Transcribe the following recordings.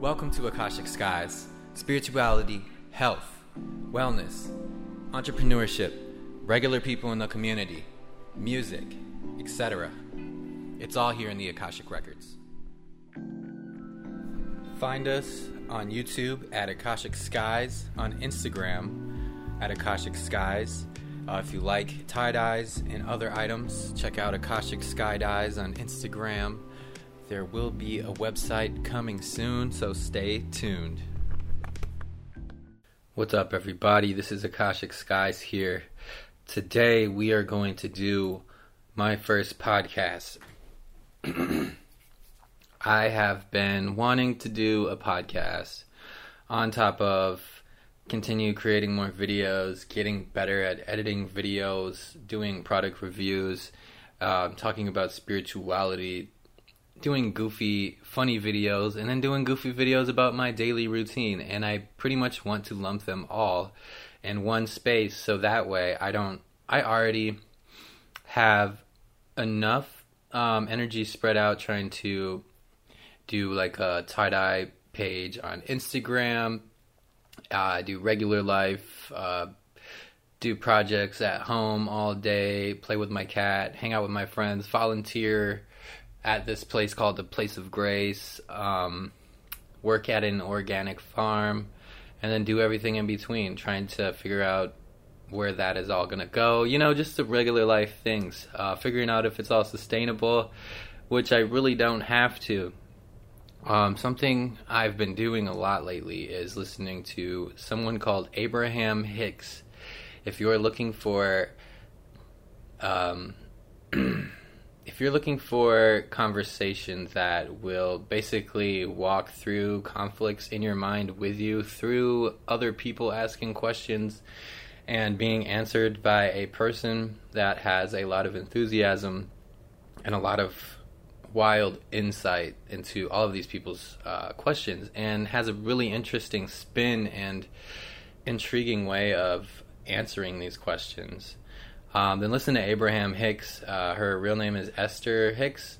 Welcome to Akashic Skies. Spirituality, health, wellness, entrepreneurship, regular people in the community, music, etc. It's all here in the Akashic Records. Find us on YouTube at Akashic Skies, on Instagram at Akashic Skies. Uh, if you like tie dyes and other items, check out Akashic Sky Dyes on Instagram. There will be a website coming soon, so stay tuned. What's up, everybody? This is Akashic Skies here. Today, we are going to do my first podcast. I have been wanting to do a podcast on top of continue creating more videos, getting better at editing videos, doing product reviews, uh, talking about spirituality, doing goofy, funny videos, and then doing goofy videos about my daily routine. And I pretty much want to lump them all in one space so that way I don't, I already have enough um, energy spread out trying to do like a tie dye page on Instagram. Uh, I do regular life, uh, do projects at home all day, play with my cat, hang out with my friends, volunteer at this place called the Place of Grace, um, work at an organic farm, and then do everything in between, trying to figure out where that is all going to go. You know, just the regular life things, uh, figuring out if it's all sustainable, which I really don't have to. Um, something I've been doing a lot lately is listening to someone called Abraham Hicks. If you're looking for, um, if you're looking for conversations that will basically walk through conflicts in your mind with you through other people asking questions and being answered by a person that has a lot of enthusiasm and a lot of wild insight into all of these people's uh, questions and has a really interesting spin and intriguing way of answering these questions. Um, then listen to Abraham Hicks. Uh, her real name is Esther Hicks,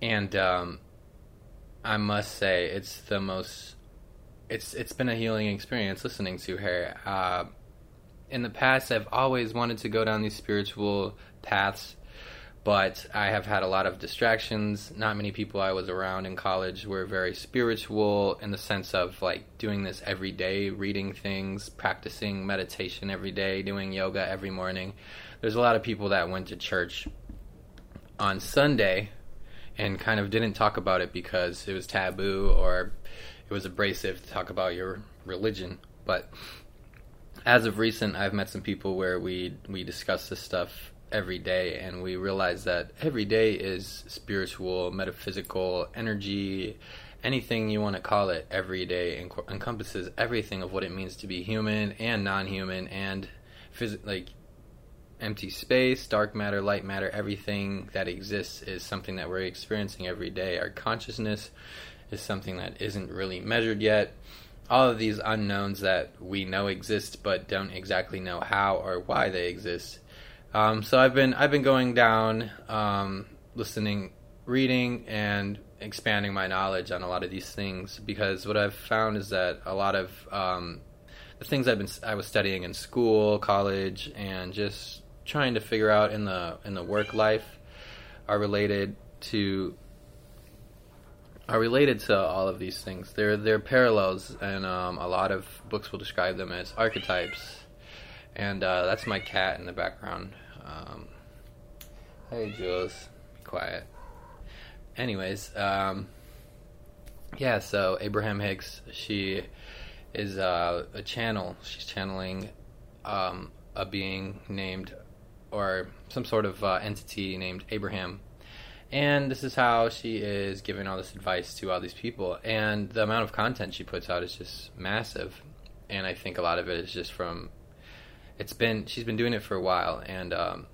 and um, I must say it's the most. It's it's been a healing experience listening to her. Uh, in the past, I've always wanted to go down these spiritual paths but I have had a lot of distractions. Not many people I was around in college were very spiritual in the sense of like doing this every day, reading things, practicing meditation every day, doing yoga every morning. There's a lot of people that went to church on Sunday and kind of didn't talk about it because it was taboo or it was abrasive to talk about your religion. But as of recent, I've met some people where we we discuss this stuff every day, and we realize that every day is spiritual, metaphysical, energy, anything you want to call it. Every day enc- encompasses everything of what it means to be human and non-human, and phys- like empty space, dark matter, light matter, everything that exists is something that we're experiencing every day. Our consciousness is something that isn't really measured yet. All of these unknowns that we know exist but don't exactly know how or why they exist um, so I've been I've been going down, um, listening, reading, and expanding my knowledge on a lot of these things because what I've found is that a lot of um, the things I've been I was studying in school, college, and just trying to figure out in the in the work life are related to are related to all of these things. They're they're parallels, and um, a lot of books will describe them as archetypes. And uh, that's my cat in the background. Um, hey, Jules, be quiet. Anyways, um, yeah. So Abraham Hicks, she is uh, a channel. She's channeling um, a being named, or some sort of uh, entity named Abraham. And this is how she is giving all this advice to all these people. And the amount of content she puts out is just massive. And I think a lot of it is just from it's been she's been doing it for a while, and um,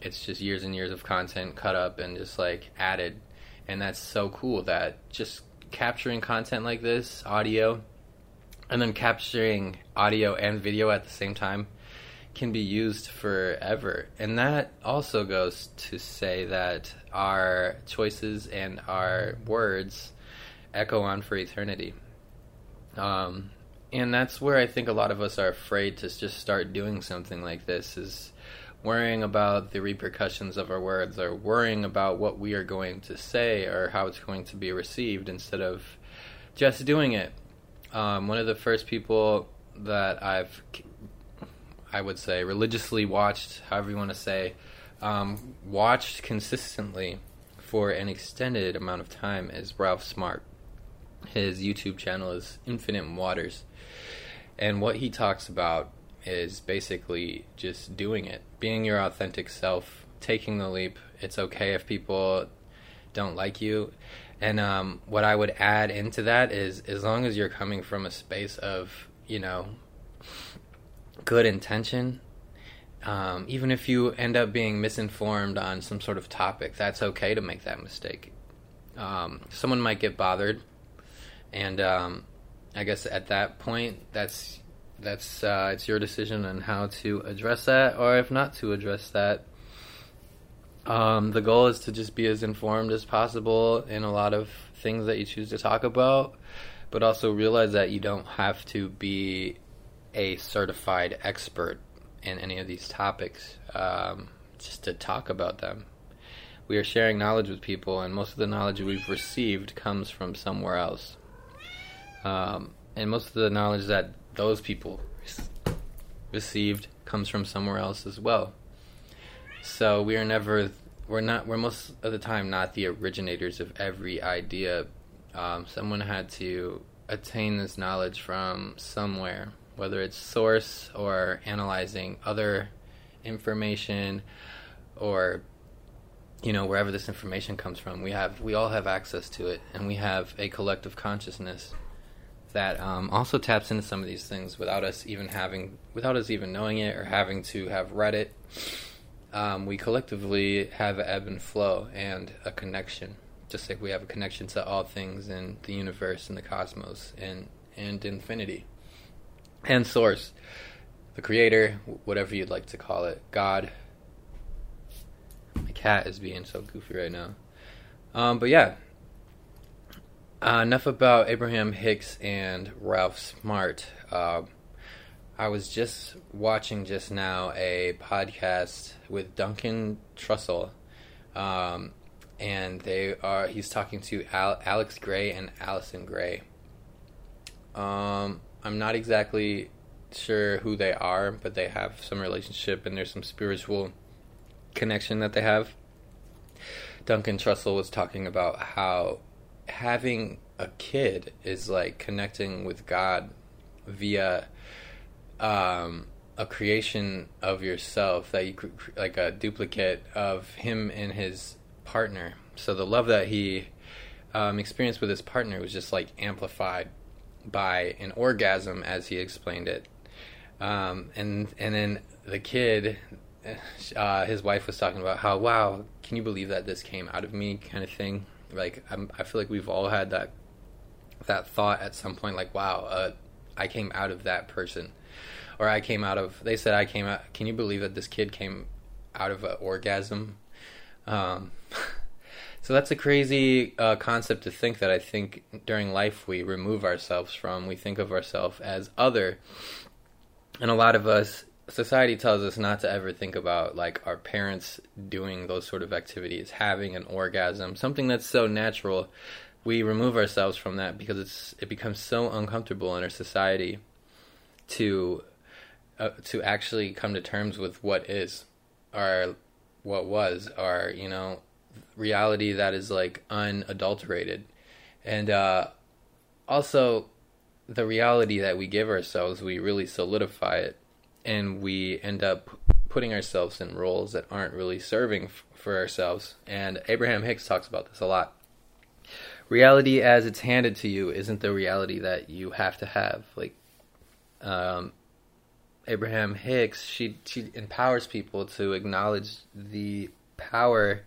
it's just years and years of content cut up and just like added, and that's so cool that just capturing content like this, audio, and then capturing audio and video at the same time can be used forever. And that also goes to say that our choices and our words echo on for eternity. Um, and that's where I think a lot of us are afraid to just start doing something like this is worrying about the repercussions of our words or worrying about what we are going to say or how it's going to be received instead of just doing it. Um, one of the first people that I've, I would say, religiously watched, however you want to say, um, watched consistently for an extended amount of time is Ralph Smart. His YouTube channel is Infinite Waters. And what he talks about is basically just doing it, being your authentic self, taking the leap. It's okay if people don't like you. And um, what I would add into that is as long as you're coming from a space of, you know, good intention, um, even if you end up being misinformed on some sort of topic, that's okay to make that mistake. Um, someone might get bothered, and um, I guess at that point, that's that's uh, it's your decision on how to address that, or if not to address that. Um, the goal is to just be as informed as possible in a lot of things that you choose to talk about, but also realize that you don't have to be a certified expert in any of these topics um, just to talk about them. We are sharing knowledge with people, and most of the knowledge we've received comes from somewhere else. Um, and most of the knowledge that those people received comes from somewhere else as well. So we are never, we're not, we're most of the time not the originators of every idea. Um, someone had to attain this knowledge from somewhere, whether it's source or analyzing other information or you know wherever this information comes from we have we all have access to it and we have a collective consciousness that um, also taps into some of these things without us even having, without us even knowing it or having to have read it. Um, we collectively have an ebb and flow and a connection, just like we have a connection to all things in the universe and the cosmos and and infinity and source, the creator, whatever you'd like to call it, God. My cat is being so goofy right now. Um, but yeah, uh, enough about Abraham Hicks and Ralph Smart. Uh, I was just watching just now a podcast with Duncan Trussell, um, and they are he's talking to Al- Alex Grey and Allison Grey. Um, I'm not exactly sure who they are, but they have some relationship and there's some spiritual connection that they have. Duncan Trussell was talking about how having a kid is like connecting with God via um, a creation of yourself that you like a duplicate of him and his partner. So the love that he um, experienced with his partner was just like amplified by an orgasm, as he explained it. Um, and and then the kid, uh, his wife was talking about how wow, can you believe that this came out of me, kind of thing like I'm, i feel like we've all had that that thought at some point like wow uh, i came out of that person. Or i came out of they said i came out can you believe that this kid came out of an orgasm? Um, so that's a crazy uh, concept to think that i think during life we remove ourselves from we think of ourselves as other. And a lot of us society tells us not to ever think about like our parents doing those sort of activities, having an orgasm, something that's so natural. We remove ourselves from that because it's it becomes so uncomfortable in our society to uh, to actually come to terms with what is or what was or you know reality that is like unadulterated and uh, also the reality that we give ourselves we really solidify it and we end up putting ourselves in roles that aren't really serving f- for ourselves. And Abraham Hicks talks about this a lot. Reality as it's handed to you isn't the reality that you have to have. Like um, Abraham Hicks, she she empowers people to acknowledge the power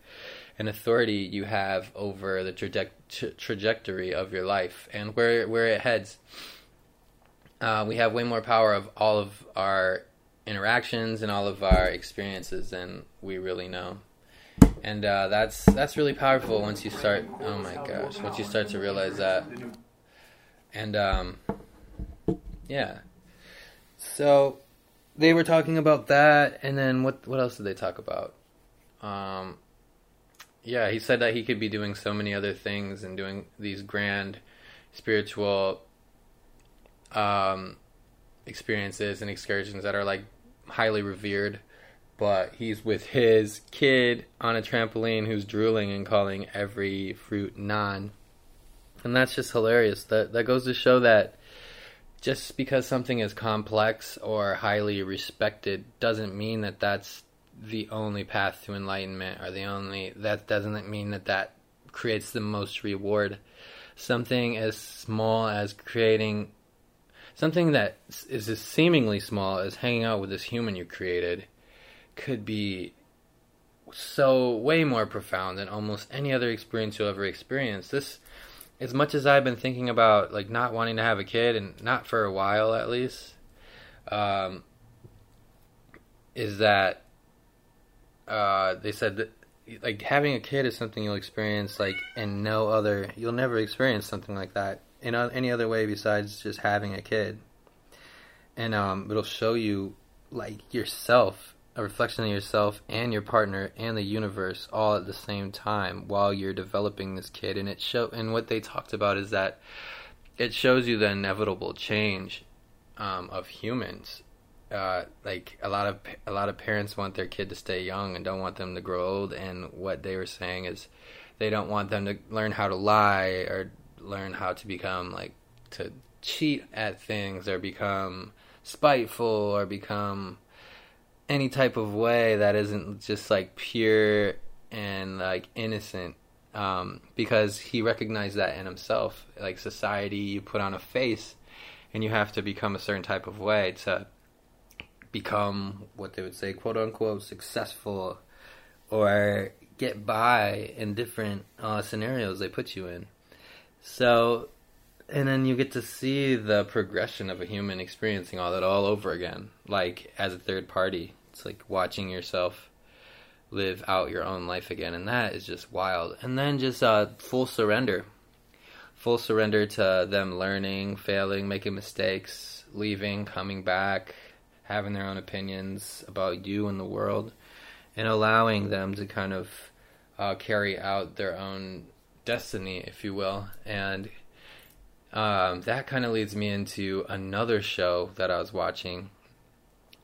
and authority you have over the traje- tra- trajectory of your life and where where it heads. Uh, we have way more power of all of our interactions and all of our experiences than we really know. And uh, that's that's really powerful once you start. Oh my gosh! Once you start to realize that, and um, Yeah. So they were talking about that, and then what? What else did they talk about? Um, yeah, he said that he could be doing so many other things and doing these grand spiritual um, experiences and excursions that are like highly revered. But he's with his kid on a trampoline who's drooling and calling every fruit non. And that's just hilarious. That that goes to show that just because something is complex or highly respected doesn't mean that that's the only path to enlightenment or the only that doesn't mean that that creates the most reward something as small as creating something that is as seemingly small as hanging out with this human you created could be so way more profound than almost any other experience you'll ever experience. This as much as I've been thinking about like not wanting to have a kid and not for a while at least um, is that uh, they said that like having a kid is something you'll experience like in no other you'll never experience something like that in any other way besides just having a kid. And um, it'll show you like yourself a reflection of yourself and your partner and the universe all at the same time while you're developing this kid. And it show and what they talked about is that it shows you the inevitable change um, of humans. Uh, like a lot of a lot of parents want their kid to stay young and don't want them to grow old. And what they were saying is, they don't want them to learn how to lie or learn how to become like to cheat at things or become spiteful or become any type of way that isn't just like pure and like innocent um, because he recognized that in himself like society you put on a face and you have to become a certain type of way to become what they would say, quote unquote, successful or get by in different uh, scenarios they put you in. So, and then you get to see the progression of a human experiencing all that all over again, like as a third party. It's like watching yourself live out your own life again, and that is just wild. And then just uh, full surrender. Full surrender to them learning, failing, making mistakes, leaving, coming back, having their own opinions about you and the world, and allowing them to kind of uh, carry out their own destiny, if you will. And um, that kind of leads me into another show that I was watching.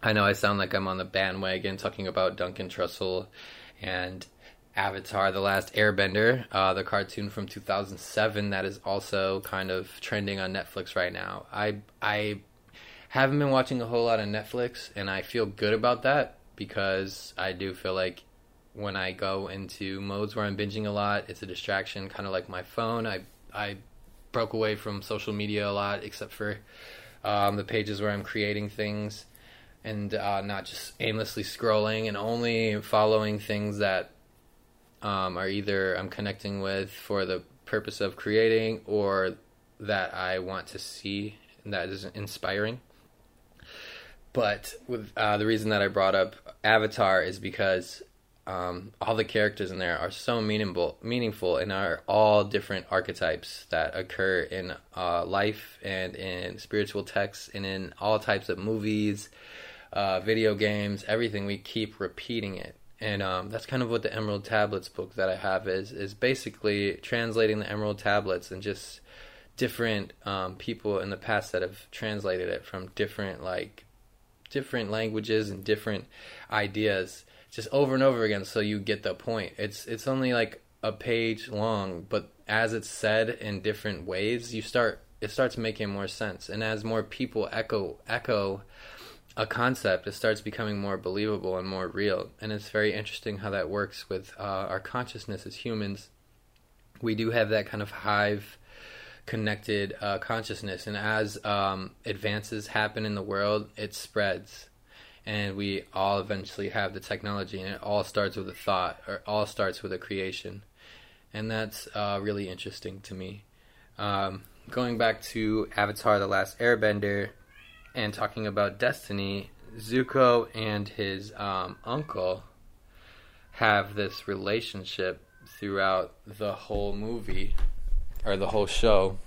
I know I sound like I'm on the bandwagon talking about Duncan Trussell and Avatar: The Last Airbender, uh, the cartoon from 2007 that is also kind of trending on Netflix right now. I I haven't been watching a whole lot of Netflix, and I feel good about that because I do feel like when I go into modes where I'm binging a lot, it's a distraction, kind of like my phone. I I broke away from social media a lot, except for um, the pages where I'm creating things and uh, not just aimlessly scrolling and only following things that um, are either I'm connecting with for the purpose of creating or that I want to see and that is inspiring. But with uh, the reason that I brought up Avatar is because um, all the characters in there are so meaningful, meaningful, and are all different archetypes that occur in uh, life and in spiritual texts and in all types of movies, uh, video games, everything. We keep repeating it, and um, that's kind of what the Emerald Tablets book that I have is is basically translating the Emerald Tablets and just different um, people in the past that have translated it from different like different languages and different ideas just over and over again so you get the point. It's it's only like a page long, but as it's said in different ways, you start it starts making more sense. And as more people echo echo a concept, it starts becoming more believable and more real. And it's very interesting how that works with uh, our consciousness as humans. We do have that kind of hive connected uh, consciousness. And as um, advances happen in the world, it spreads. And we all eventually have the technology, and it all starts with a thought, or all starts with a creation. And that's uh, really interesting to me. Um, going back to Avatar The Last Airbender and talking about destiny, Zuko and his um, uncle have this relationship throughout the whole movie or the whole show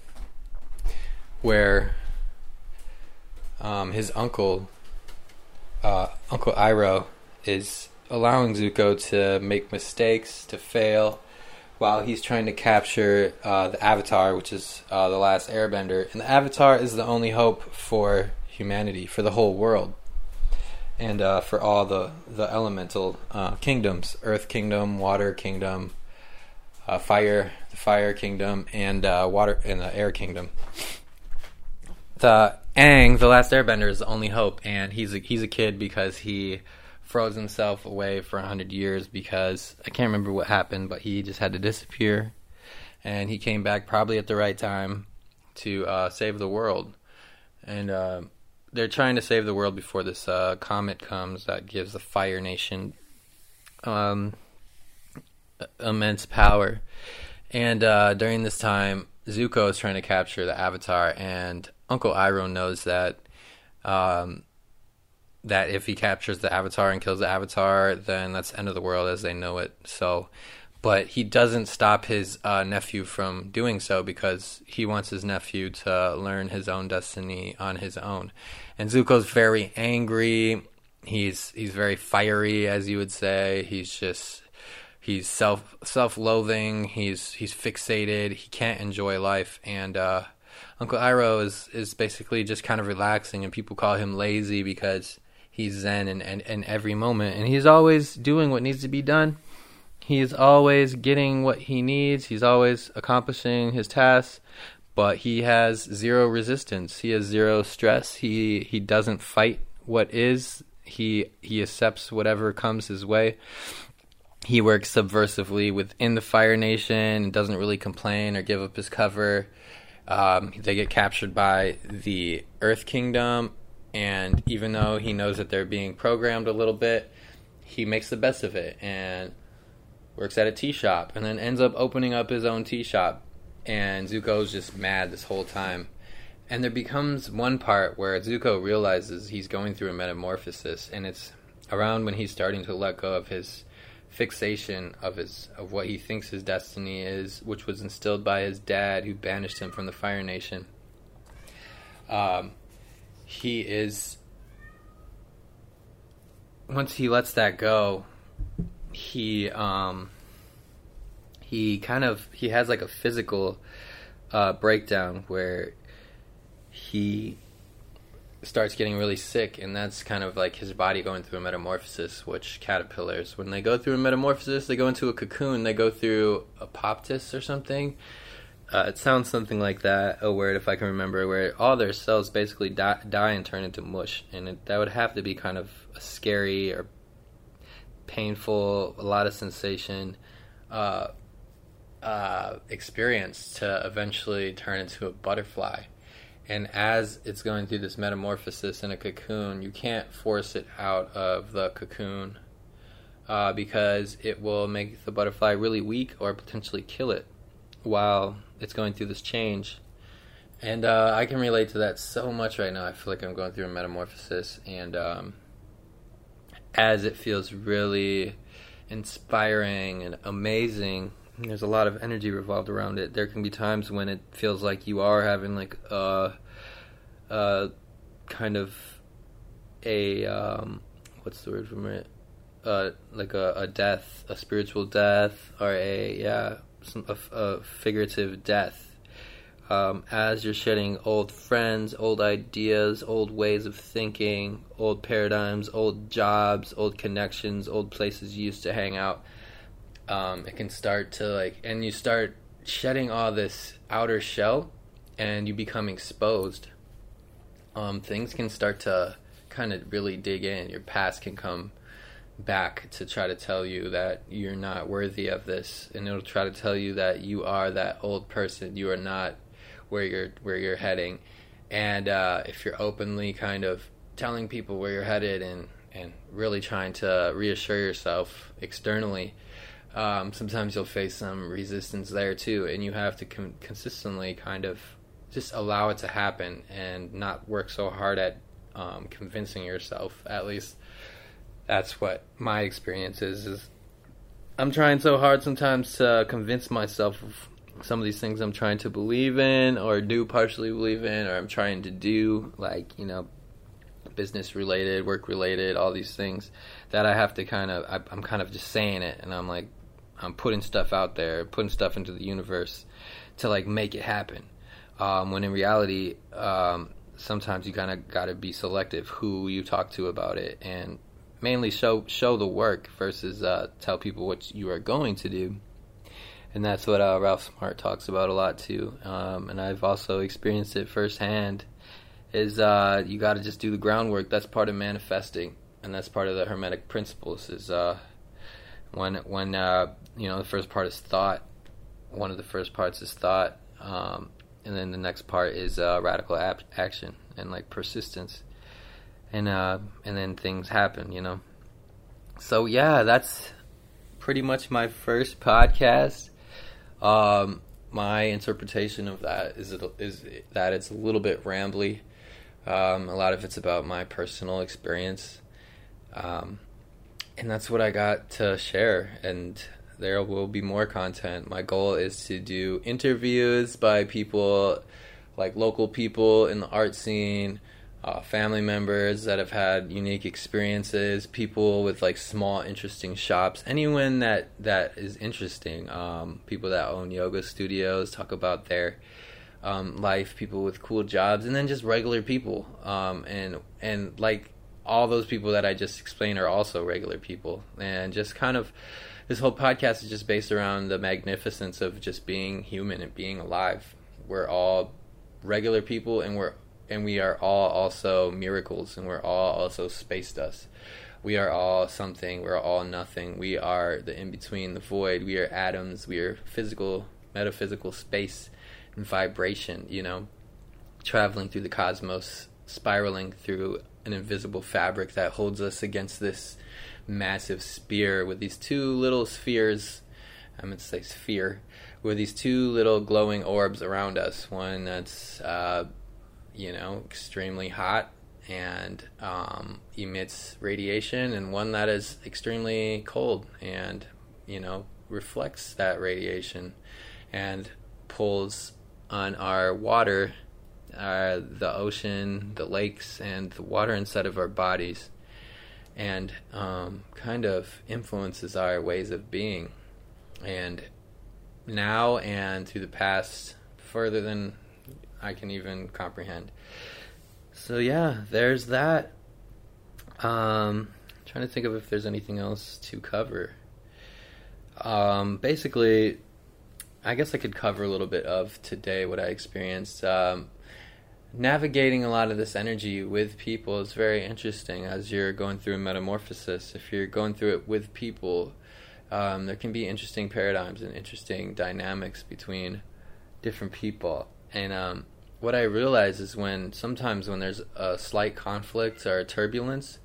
where um, his uncle, uh, Uncle Iroh, is allowing Zuko to make mistakes, to fail, while he's trying to capture uh, the Avatar, which is uh, the last Airbender. And the Avatar is the only hope for humanity, for the whole world, and uh, for all the the elemental uh, kingdoms: Earth Kingdom, Water Kingdom, uh, Fire, the Fire Kingdom, and uh, Water and the Air Kingdom. The Aang, the last Airbender, is the only hope, and he's a, he's a kid because he froze himself away for a hundred years because I can't remember what happened, but he just had to disappear, and he came back probably at the right time to uh, save the world, and uh, they're trying to save the world before this uh, comet comes that gives the Fire Nation um, immense power, and uh, during this time, Zuko is trying to capture the Avatar, and Uncle Iroh knows that. Um, that if he captures the avatar and kills the avatar, then that's the end of the world as they know it. So, but he doesn't stop his uh, nephew from doing so because he wants his nephew to learn his own destiny on his own. And Zuko's very angry. He's he's very fiery, as you would say. He's just he's self self loathing. He's he's fixated. He can't enjoy life, and uh, Uncle Iroh is is basically just kind of relaxing, and people call him lazy because he's zen in, in, in every moment. And he's always doing what needs to be done. He's always getting what he needs. He's always accomplishing his tasks. But he has zero resistance. He has zero stress. He he doesn't fight what is. He he accepts whatever comes his way. He works subversively within the fire nation and doesn't really complain or give up his cover um, they get captured by the earth kingdom and even though he knows that they're being programmed a little bit, he makes the best of it and works at a tea shop and then ends up opening up his own tea shop. And Zuko's just mad this whole time. And there becomes one part where Zuko realizes he's going through a metamorphosis, and it's around when he's starting to let go of his fixation of his of what he thinks his destiny is, which was instilled by his dad, who banished him from the Fire Nation. Um, he is once he lets that go, he um he kind of he has like a physical uh, breakdown where he starts getting really sick and that's kind of like his body going through a metamorphosis which caterpillars when they go through a metamorphosis they go into a cocoon they go through apoptosis or something uh, it sounds something like that, a word if I can remember, where all their cells basically die, die and turn into mush, and it, that would have to be kind of a scary or painful, a lot of sensation uh, uh, experience to eventually turn into a butterfly. And as it's going through this metamorphosis in a cocoon, you can't force it out of the cocoon uh, because it will make the butterfly really weak or potentially kill it while it's going through this change. And uh, I can relate to that so much right now. I feel like I'm going through a metamorphosis, and um, as it feels really inspiring and amazing, there's a lot of energy revolved around it. There can be times when it feels like you are having like a, a kind of a um, what's the word for it? Uh, like a, a death, a spiritual death, or a yeah, some a, a figurative death. Um, as you're shedding old friends, old ideas, old ways of thinking, old paradigms, old jobs, old connections, old places you used to hang out, um, it can start to like, and you start shedding all this outer shell, and you become exposed. Um, things can start to kind of really dig in. Your past can come back to try to tell you that you're not worthy of this and it'll try to tell you that you are that old person you are not where you're where you're heading and uh, if you're openly kind of telling people where you're headed and and really trying to reassure yourself externally um, sometimes you'll face some resistance there too and you have to com- consistently kind of just allow it to happen and not work so hard at um, convincing yourself at least that's what my experience is. Is I'm trying so hard sometimes to convince myself of some of these things I'm trying to believe in or do partially believe in or I'm trying to do like you know business related, work related, all these things that I have to kind of I, I'm kind of just saying it, and I'm like I'm putting stuff out there, putting stuff into the universe to like make it happen. Um, when in reality, um, sometimes you kind of got to be selective who you talk to about it, and mainly show show the work versus uh, tell people what you are going to do. And that's what uh, Ralph Smart talks about a lot too. Um, and I've also experienced it firsthand. Is uh, you got to just do the groundwork. That's part of manifesting, and that's part of the Hermetic principles. Is uh, when when uh, you know the first part is thought. One of the first parts is thought, um, and then the next part is uh, radical ap- action and like persistence, and uh, and then things happen. You know. So yeah, that's pretty much my first podcast. Um, my interpretation of that is it, is that it's a little bit rambly. Um, a lot of it's about my personal experience. Um, and that's what I got to share. And there will be more content. My goal is to do interviews by people like local people in the art scene, uh, family members that have had unique experiences, people with like small interesting shops, anyone that that is interesting. Um, people that own yoga studios talk about their um, life, people with cool jobs, and then just regular people. Um, and and like all those people that I just explained are also regular people, and just kind of this whole podcast is just based around the magnificence of just being human and being alive. We're all regular people, and we're and we are all also miracles, and we're all also space dust. We are all something. We're all nothing. We are the in between, the void. We are atoms. We are physical, metaphysical space and vibration. You know, traveling through the cosmos, spiraling through an invisible fabric that holds us against this massive spear with these two little spheres. I'm going to say sphere with these two little glowing orbs around us. One that's uh, you know, extremely hot and um, emits radiation, and one that is extremely cold and, you know, reflects that radiation and pulls on our water, uh, the ocean, the lakes, and the water inside of our bodies, and um, kind of influences our ways of being. And now and through the past, further than I can even comprehend. So yeah, there's that. Um, trying to think of if there's anything else to cover. Um, basically, I guess I could cover a little bit of today what I experienced. Um, navigating a lot of this energy with people is very interesting as you're going through a metamorphosis. If you're going through it with people, um, there can be interesting paradigms and interesting dynamics between different people and um, what I realize is when sometimes when there's a slight conflict or turbulence,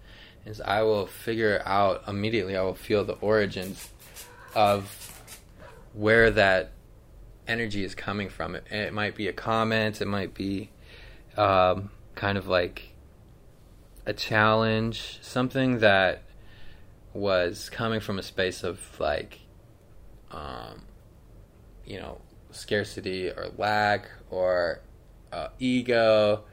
is I will figure out immediately. I will feel the origins of where that energy is coming from. It, it might be a comment. It might be um, kind of like a challenge, something that was coming from a space of like, um, you know, scarcity or lack or uh, ego.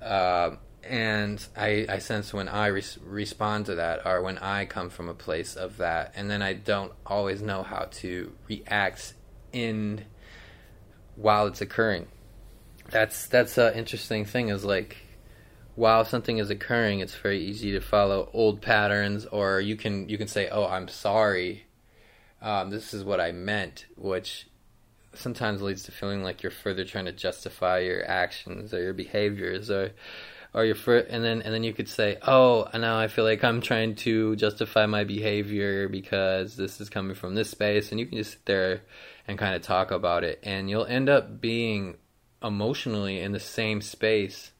Uh, and I, I sense when I respond to that, or when I come from a place of that, and then I don't always know how to react in while it's occurring. That's that's an interesting thing. Is like while something is occurring, it's very easy to follow old patterns, or you can you can say, "Oh, I'm sorry. Um, this is what I meant," which sometimes leads to feeling like you're further trying to justify your actions or your behaviors or or your fir- and then and then you could say oh now i feel like i'm trying to justify my behavior because this is coming from this space and you can just sit there and kind of talk about it and you'll end up being emotionally in the same space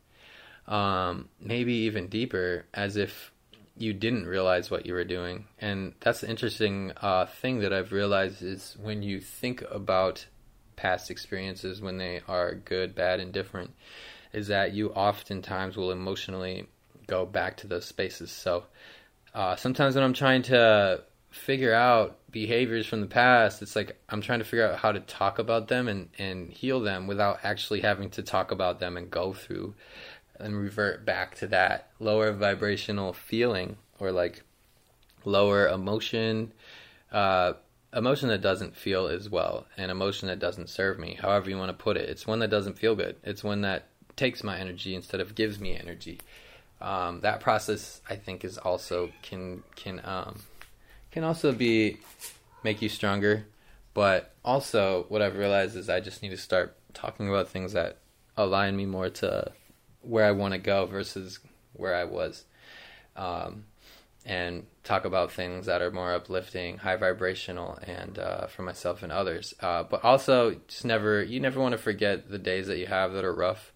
um, maybe even deeper as if you didn't realize what you were doing and that's the interesting uh, thing that i've realized is when you think about past experiences when they are good, bad, and different is that you oftentimes will emotionally go back to those spaces. So uh, sometimes when I'm trying to figure out behaviors from the past, it's like I'm trying to figure out how to talk about them and, and heal them without actually having to talk about them and go through and revert back to that lower vibrational feeling or like lower emotion uh, emotion that doesn't feel as well and emotion that doesn't serve me however you want to put it. It's one that doesn't feel good. It's one that takes my energy instead of gives me energy. Um, that process i think is also can can um, can also be make you stronger but also what i've realized is i just need to start talking about things that align me more to where i want to go versus where i was um, and talk about things that are more uplifting, high vibrational, and uh, for myself and others. Uh, but also, just never you never want to forget the days that you have that are rough.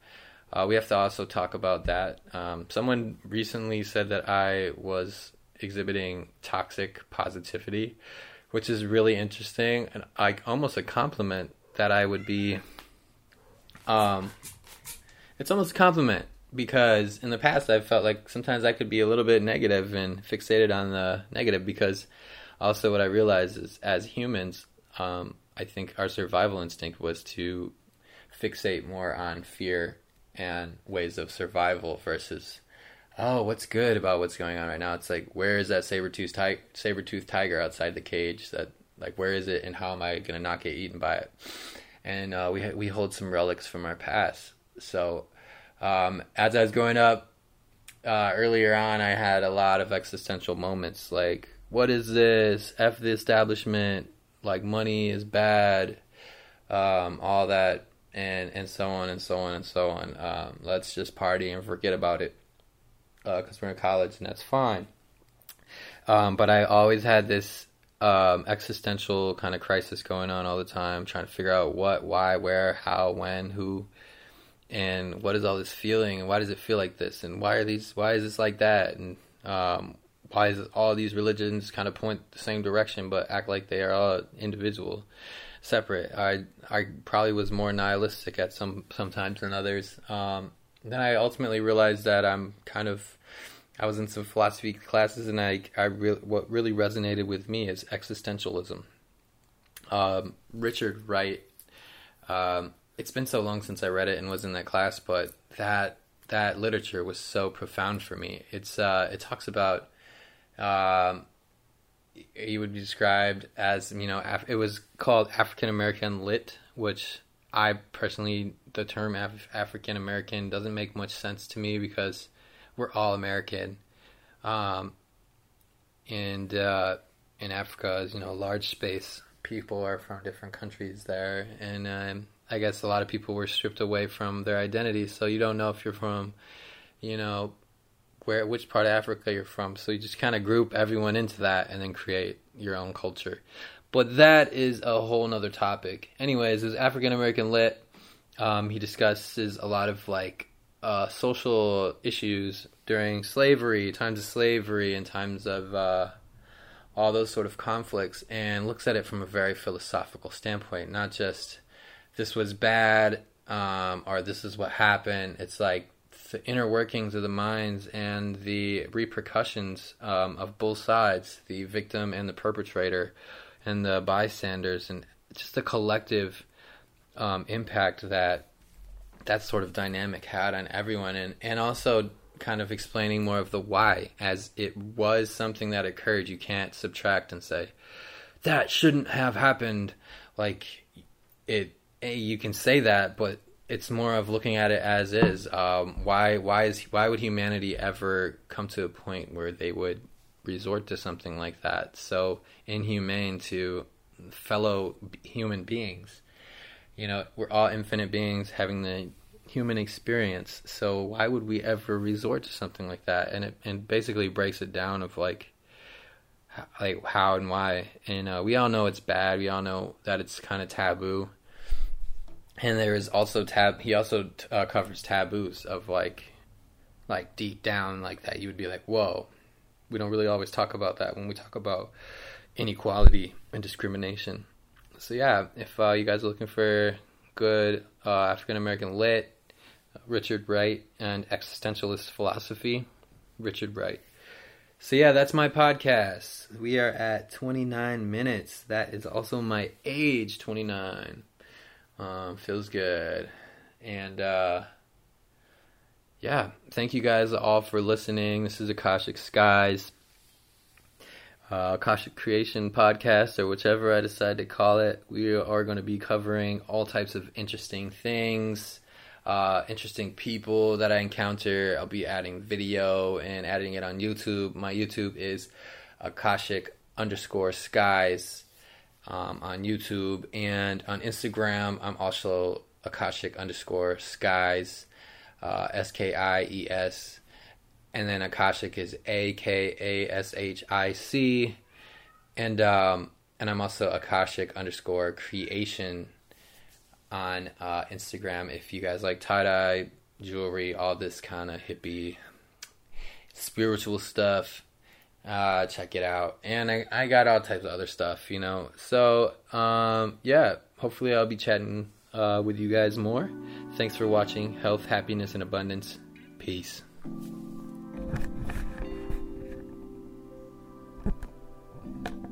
Uh, we have to also talk about that. Um, someone recently said that I was exhibiting toxic positivity, which is really interesting and like almost a compliment that I would be. Um, it's almost a compliment because in the past I've felt like sometimes I could be a little bit negative and fixated on the negative because also what I realize is as humans, um, I think our survival instinct was to fixate more on fear and ways of survival versus oh what's good about what's going on right now it's like where is that saber-toothed, ti- saber-toothed tiger outside the cage that like where is it and how am i to not get eaten by it and uh, we we hold some relics from our past so um, as I was growing up, uh, earlier on, I had a lot of existential moments like, what is this? F the establishment. Like, money is bad. Um, all that, and, and so on and so on and so on. Um, let's just party and forget about it because uh, we're in college and that's fine. Um, but I always had this um, existential kind of crisis going on all the time, trying to figure out what, why, where, how, when, who, and what is all this feeling and why does it feel like this and why are these why is this like that and um, why is all these religions kind of point the same direction but act like they are all individual separate i i probably was more nihilistic at some sometimes than others um, then i ultimately realized that i'm kind of i was in some philosophy classes and i i what really resonated with me is existentialism um, richard wright um, it's been so long since I read it and was in that class, but that that literature was so profound for me. It's uh, it talks about um, he would be described as you know Af- it was called African American lit, which I personally the term Af- African American doesn't make much sense to me because we're all American, um, and uh, in Africa is you know large space. People are from different countries there, and um, I guess a lot of people were stripped away from their identity, so you don't know if you're from, you know, where which part of Africa you're from. So you just kind of group everyone into that and then create your own culture. But that is a whole nother topic. Anyways, as African American lit, um, he discusses a lot of like uh, social issues during slavery, times of slavery, and times of uh, all those sort of conflicts, and looks at it from a very philosophical standpoint, not just this was bad um, or this is what happened. It's like the inner workings of the minds and the repercussions um, of both sides, the victim and the perpetrator, and the bystanders, and just the collective um, impact that that sort of dynamic had on everyone, and and also kind of explaining more of the why, as it was something that occurred. You can't subtract and say that shouldn't have happened. Like it you can say that, but it's more of looking at it as is. Um, why why is why would humanity ever come to a point where they would resort to something like that? So inhumane to fellow human beings. You know, we're all infinite beings having the human experience. So why would we ever resort to something like that? And it and basically breaks it down of like like how and why. And uh, we all know it's bad. We all know that it's kind of taboo and there is also tab. He also uh, covers taboos of like, like deep down like that. You would be like, whoa, we don't really always talk about that when we talk about inequality and discrimination. So yeah, if uh, you guys are looking for good uh, African American lit, Richard Wright and existentialist philosophy, Richard Wright. So yeah, that's my podcast. We are at 29 minutes. That is also my age, 29. Um, feels good. And uh, yeah, thank you guys all for listening. This is Akashic Skies, uh, Akashic Creation Podcast, or whichever I decide to call it. We are going to be covering all types of interesting things, uh, interesting people that I encounter. I'll be adding video and adding it on YouTube. My YouTube is Akashic underscore Skies um, on YouTube and on Instagram. I'm also Akashic underscore Skies uh, S K I E S, and then Akashic is A K A S H I C, and um, and I'm also Akashic underscore creation on uh, Instagram. If you guys like tie dye jewelry, all this kind of hippie spiritual stuff, uh, check it out. And I, I got all types of other stuff, you know. So um, yeah, hopefully I'll be chatting uh, with you guys more. Thanks for watching. Health, happiness, and abundance. Peace. Thank you.